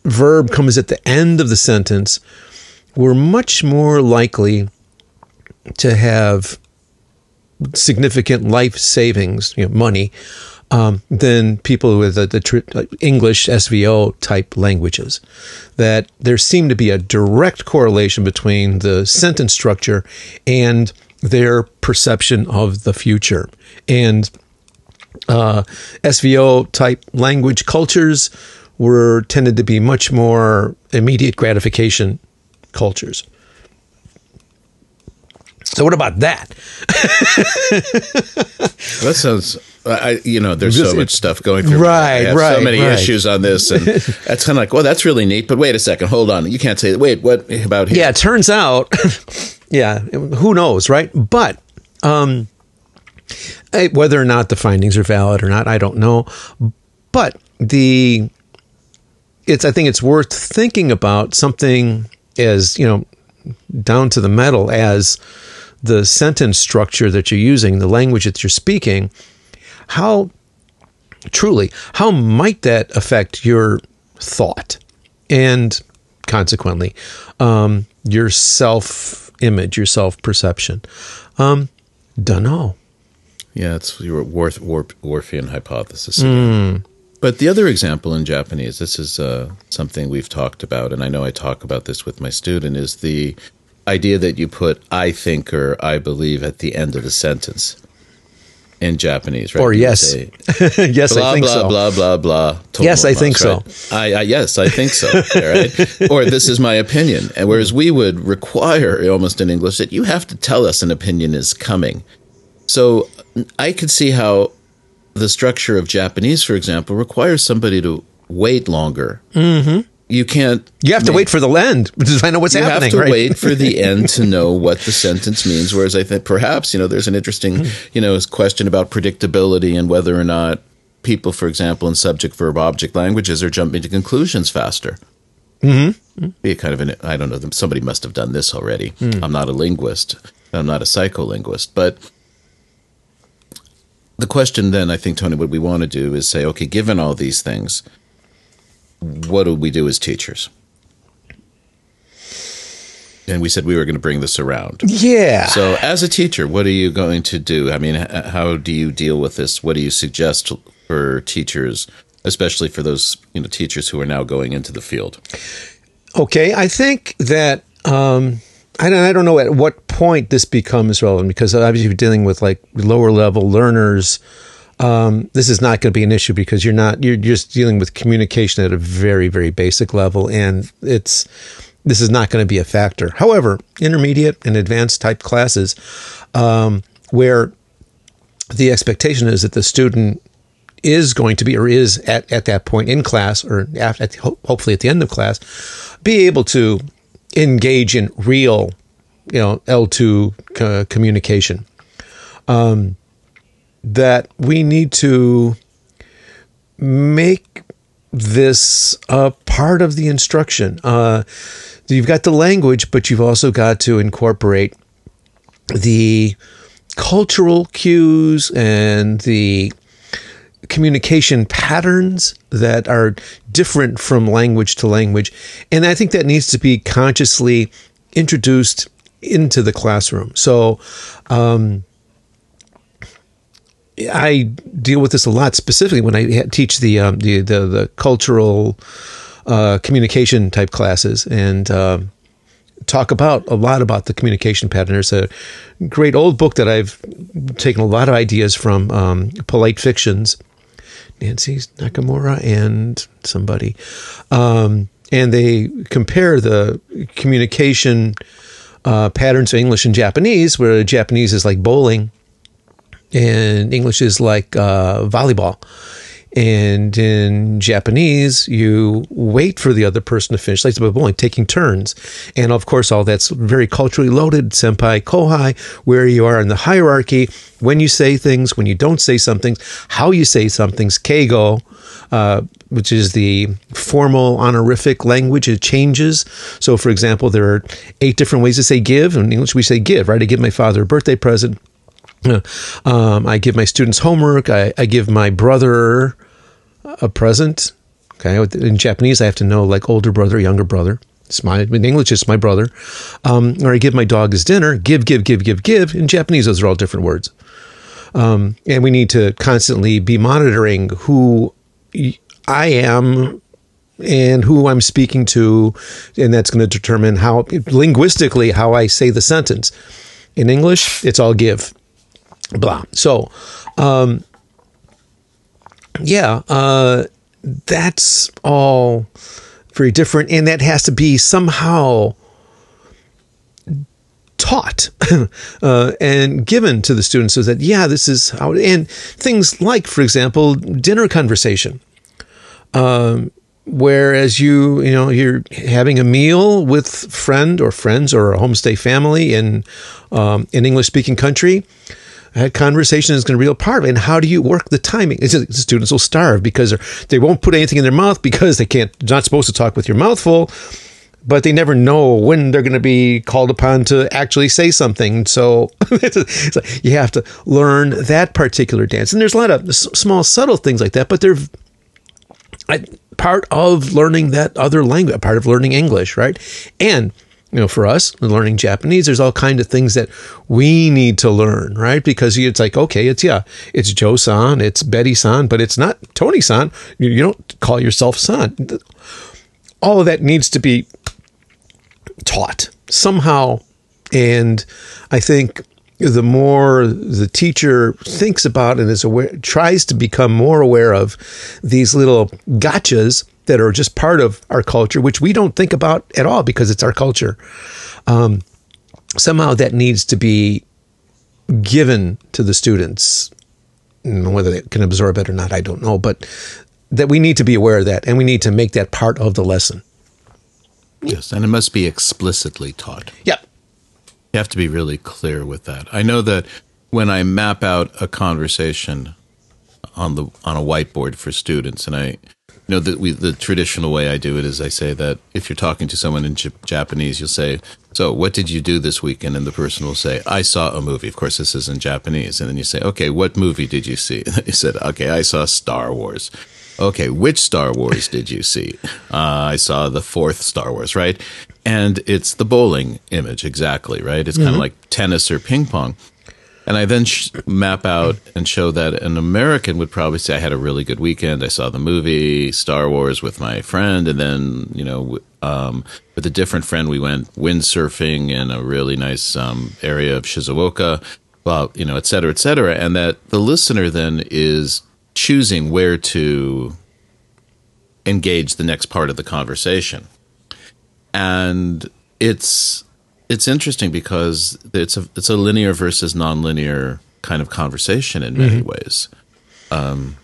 verb comes at the end of the sentence, we're much more likely to have significant life savings, you know, money, um, than people with the, the tr- uh, English SVO type languages. That there seemed to be a direct correlation between the sentence structure and their perception of the future. And uh, SVO type language cultures were tended to be much more immediate gratification cultures. So what about that? that sounds. I, you know, there's so much stuff going through. Right, right. So many right. issues on this, and that's kind of like, well, that's really neat. But wait a second, hold on. You can't say, wait, what about here? Yeah, it turns out, yeah, who knows, right? But um, whether or not the findings are valid or not, I don't know. But the, it's. I think it's worth thinking about something as you know, down to the metal as the sentence structure that you're using, the language that you're speaking, how truly, how might that affect your thought and consequently um, your self image, your self perception? Um, don't know. Yeah, it's your Whorf, Whorf, Whorfian hypothesis. Mm. But the other example in Japanese, this is uh, something we've talked about, and I know I talk about this with my student, is the idea that you put I think or I believe at the end of the sentence in Japanese, right? Or yes, yes, blah, I think blah, so. Blah blah blah blah. Yes, I think right? so. I, I, yes, I think so. right? Or this is my opinion. And whereas we would require almost in English that you have to tell us an opinion is coming. So I could see how the structure of Japanese, for example, requires somebody to wait longer. Mm-hmm you can't. You have to wait for the end to find out what's you happening. You have to right? wait for the end to know what the sentence means. Whereas I think perhaps you know there's an interesting mm-hmm. you know question about predictability and whether or not people, for example, in subject verb object languages are jumping to conclusions faster. Mm-hmm. Be a kind of an I don't know. Somebody must have done this already. Mm. I'm not a linguist. I'm not a psycholinguist, but the question then, I think, Tony, what we want to do is say, okay, given all these things, what do we do as teachers? And we said we were going to bring this around. Yeah. So, as a teacher, what are you going to do? I mean, how do you deal with this? What do you suggest for teachers especially for those you know teachers who are now going into the field? Okay, I think that um, I don't, I don't know at what point this becomes relevant because obviously you're dealing with like lower level learners. Um, this is not going to be an issue because you're not you're just dealing with communication at a very very basic level, and it's this is not going to be a factor. However, intermediate and advanced type classes, um, where the expectation is that the student is going to be or is at, at that point in class or at, at, hopefully at the end of class be able to engage in real you know l2 communication um, that we need to make this a part of the instruction uh, you've got the language but you've also got to incorporate the cultural cues and the communication patterns that are different from language to language. And I think that needs to be consciously introduced into the classroom. So, um, I deal with this a lot, specifically when I teach the um, the, the, the cultural uh, communication type classes, and um, talk about a lot about the communication pattern. There's a great old book that I've taken a lot of ideas from, um, Polite Fictions, Nancy Nakamura and somebody, um, and they compare the communication uh, patterns of English and Japanese, where Japanese is like bowling, and English is like uh, volleyball. And in Japanese, you wait for the other person to finish, like bowling, taking turns. And of course, all that's very culturally loaded, senpai, kohai, where you are in the hierarchy, when you say things, when you don't say something, how you say something's keigo, uh, which is the formal honorific language. It changes. So, for example, there are eight different ways to say give. In English, we say give, right? I give my father a birthday present. Um, I give my students homework. I, I, give my brother a present. Okay, in Japanese, I have to know like older brother, younger brother. It's my in English, it's my brother. Um, or I give my dog his dinner. Give, give, give, give, give. In Japanese, those are all different words. Um, and we need to constantly be monitoring who I am and who I'm speaking to, and that's going to determine how linguistically how I say the sentence. In English, it's all give blah. So, um, yeah, uh, that's all very different, and that has to be somehow taught uh, and given to the students so that yeah this is how and things like for example dinner conversation um, whereas you you know you're having a meal with friend or friends or a homestay family in um, an english speaking country that conversation is going to be a part of it. And how do you work the timing? the students will starve because they won't put anything in their mouth because they can't, not supposed to talk with your mouth full, but they never know when they're going to be called upon to actually say something. So you have to learn that particular dance. And there's a lot of small, subtle things like that, but they're part of learning that other language, part of learning English, right? And you know, for us learning Japanese, there's all kind of things that we need to learn, right? Because it's like, okay, it's yeah, it's Joe San, it's Betty San, but it's not Tony San. You, you don't call yourself San. All of that needs to be taught somehow. And I think the more the teacher thinks about and is aware, tries to become more aware of these little gotchas that are just part of our culture, which we don't think about at all because it's our culture. Um, somehow that needs to be given to the students. Whether they can absorb it or not, I don't know. But that we need to be aware of that and we need to make that part of the lesson. Yes, and it must be explicitly taught. Yeah. You have to be really clear with that. I know that when I map out a conversation on the on a whiteboard for students and I you know, the, we, the traditional way I do it is I say that if you're talking to someone in J- Japanese, you'll say, "So, what did you do this weekend?" And the person will say, "I saw a movie." Of course, this is in Japanese, and then you say, "Okay, what movie did you see?" And you said, "Okay, I saw Star Wars." Okay, which Star Wars did you see? Uh, I saw the fourth Star Wars, right? And it's the bowling image exactly, right? It's mm-hmm. kind of like tennis or ping pong. And I then sh- map out and show that an American would probably say, I had a really good weekend. I saw the movie Star Wars with my friend. And then, you know, um, with a different friend, we went windsurfing in a really nice um, area of Shizuoka, well, you know, et cetera, et cetera. And that the listener then is choosing where to engage the next part of the conversation. And it's it's interesting because it's a it's a linear versus nonlinear kind of conversation in many mm-hmm. ways. Um,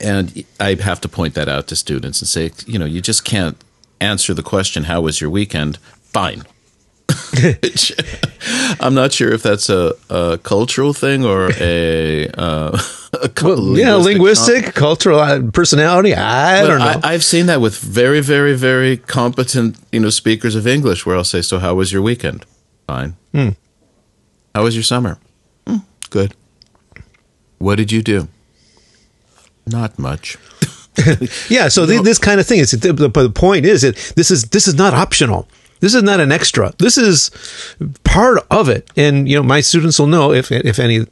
and I have to point that out to students and say, you know, you just can't answer the question, "How was your weekend?" Fine. I'm not sure if that's a, a cultural thing or a, uh, a well, linguistic yeah, linguistic, cultural uh, personality. I but don't know. I, have seen that with very, very, very competent, you know, speakers of English, where I'll say, "So, how was your weekend?" Fine. Hmm. How was your summer? Hmm, good. What did you do? Not much. yeah, so this kind of thing is the, the point is that this is this is not optional. This is not an extra. This is part of it. And you know, my students will know if if any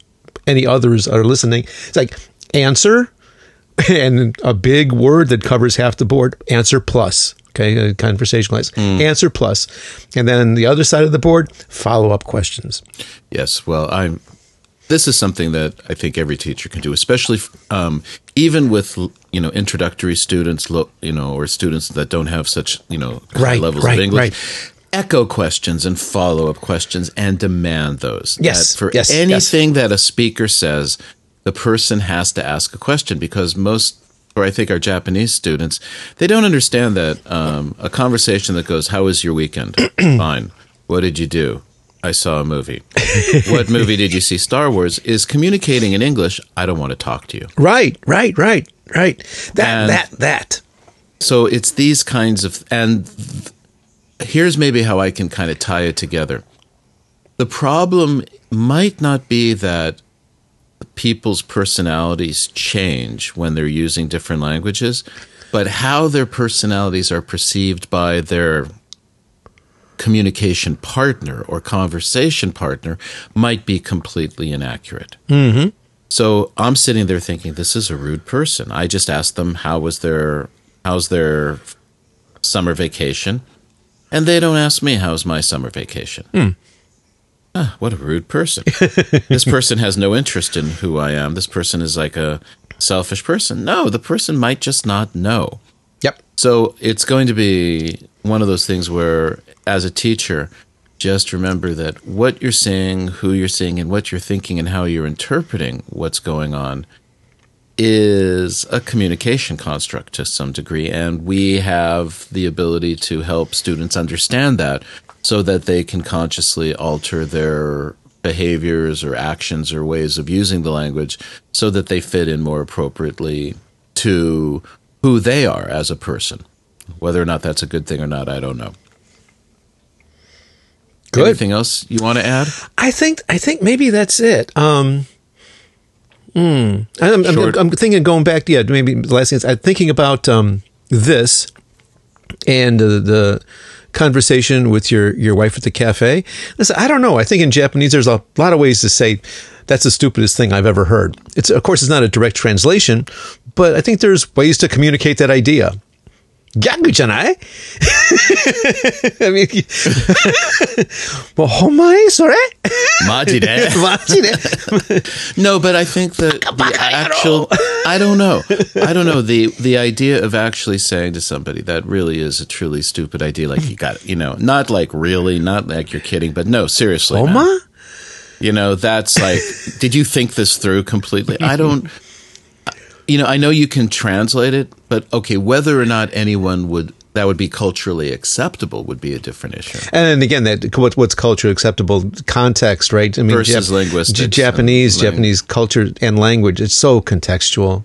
any others are listening. It's like answer and a big word that covers half the board. Answer plus. Okay, conversationalize. Mm. Answer plus, and then the other side of the board, follow up questions. Yes. Well, I'm this is something that I think every teacher can do, especially um, even with you know introductory students, you know, or students that don't have such you know right, levels right, of English. Right. Echo questions and follow up questions and demand those. Yes. That for yes, anything yes. that a speaker says, the person has to ask a question because most or I think our Japanese students, they don't understand that um, a conversation that goes, "How was your weekend?" Fine. What did you do? I saw a movie. what movie did you see? Star Wars is communicating in English. I don't want to talk to you. Right, right, right, right. That, and that, that. So it's these kinds of, and here's maybe how I can kind of tie it together. The problem might not be that people's personalities change when they're using different languages, but how their personalities are perceived by their communication partner or conversation partner might be completely inaccurate. Mm-hmm. So I'm sitting there thinking, this is a rude person. I just asked them how was their how's their summer vacation, and they don't ask me how's my summer vacation. Mm. Ah, what a rude person. this person has no interest in who I am. This person is like a selfish person. No, the person might just not know. Yep. So it's going to be one of those things where, as a teacher, just remember that what you're seeing, who you're seeing, and what you're thinking, and how you're interpreting what's going on is a communication construct to some degree. And we have the ability to help students understand that so that they can consciously alter their behaviors or actions or ways of using the language so that they fit in more appropriately to who they are as a person. Whether or not that's a good thing or not, I don't know. Good. Anything else you want to add? I think I think maybe that's it. Um, hmm. I'm, I'm, I'm, thinking going back. Yeah, maybe the last thing. I'm thinking about um, this and uh, the conversation with your your wife at the cafe. Listen, I don't know. I think in Japanese there's a lot of ways to say that's the stupidest thing I've ever heard. It's of course it's not a direct translation, but I think there's ways to communicate that idea. ギャグじゃないもうほんまにそれマジでマジで No, but I think that the actual, I don't know. I don't know. The, the idea of actually saying to somebody that really is a truly stupid idea, like you got, you know, not like really, not like you're kidding, but no, seriously. ほんま You know, that's like, did you think this through completely? I don't you know, I know you can translate it, but okay, whether or not anyone would that would be culturally acceptable would be a different issue. And again, that what, what's culturally acceptable context, right? I mean, versus Jap- Japanese, Japanese culture and language. It's so contextual.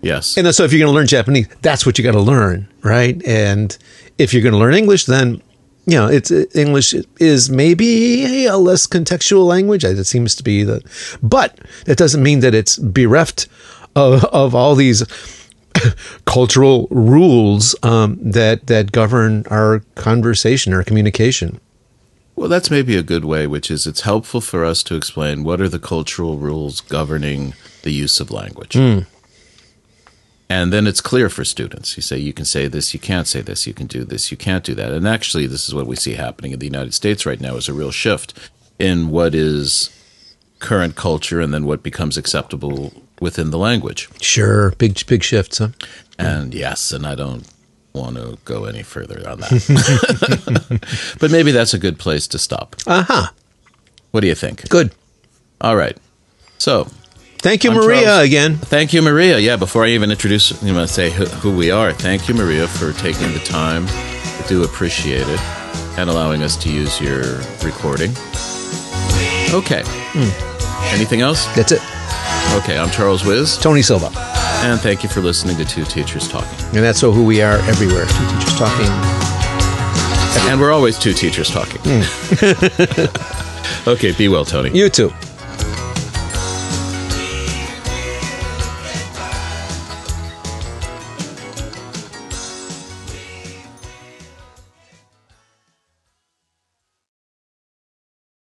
Yes, and so if you're going to learn Japanese, that's what you got to learn, right? And if you're going to learn English, then you know, it's English is maybe a less contextual language. It seems to be the, but that doesn't mean that it's bereft of, of all these cultural rules um, that that govern our conversation, our communication. Well, that's maybe a good way, which is it's helpful for us to explain what are the cultural rules governing the use of language. And then it's clear for students. You say, you can say this, you can't say this, you can do this, you can't do that. And actually, this is what we see happening in the United States right now is a real shift in what is current culture and then what becomes acceptable within the language. Sure. Big, big shifts, huh? And yes, and I don't want to go any further on that. but maybe that's a good place to stop. Uh huh. What do you think? Good. All right. So, Thank you, I'm Maria, Charles. again. thank you, Maria. Yeah, before I even introduce, you know, say who, who we are, thank you, Maria, for taking the time. I do appreciate it and allowing us to use your recording. Okay. Anything else? That's it. Okay, I'm Charles Wiz, Tony Silva. and thank you for listening to Two Teachers Talking. And that's so who we are everywhere. Two teachers talking. And we're always two teachers talking. Hmm. okay, be well, Tony. You too.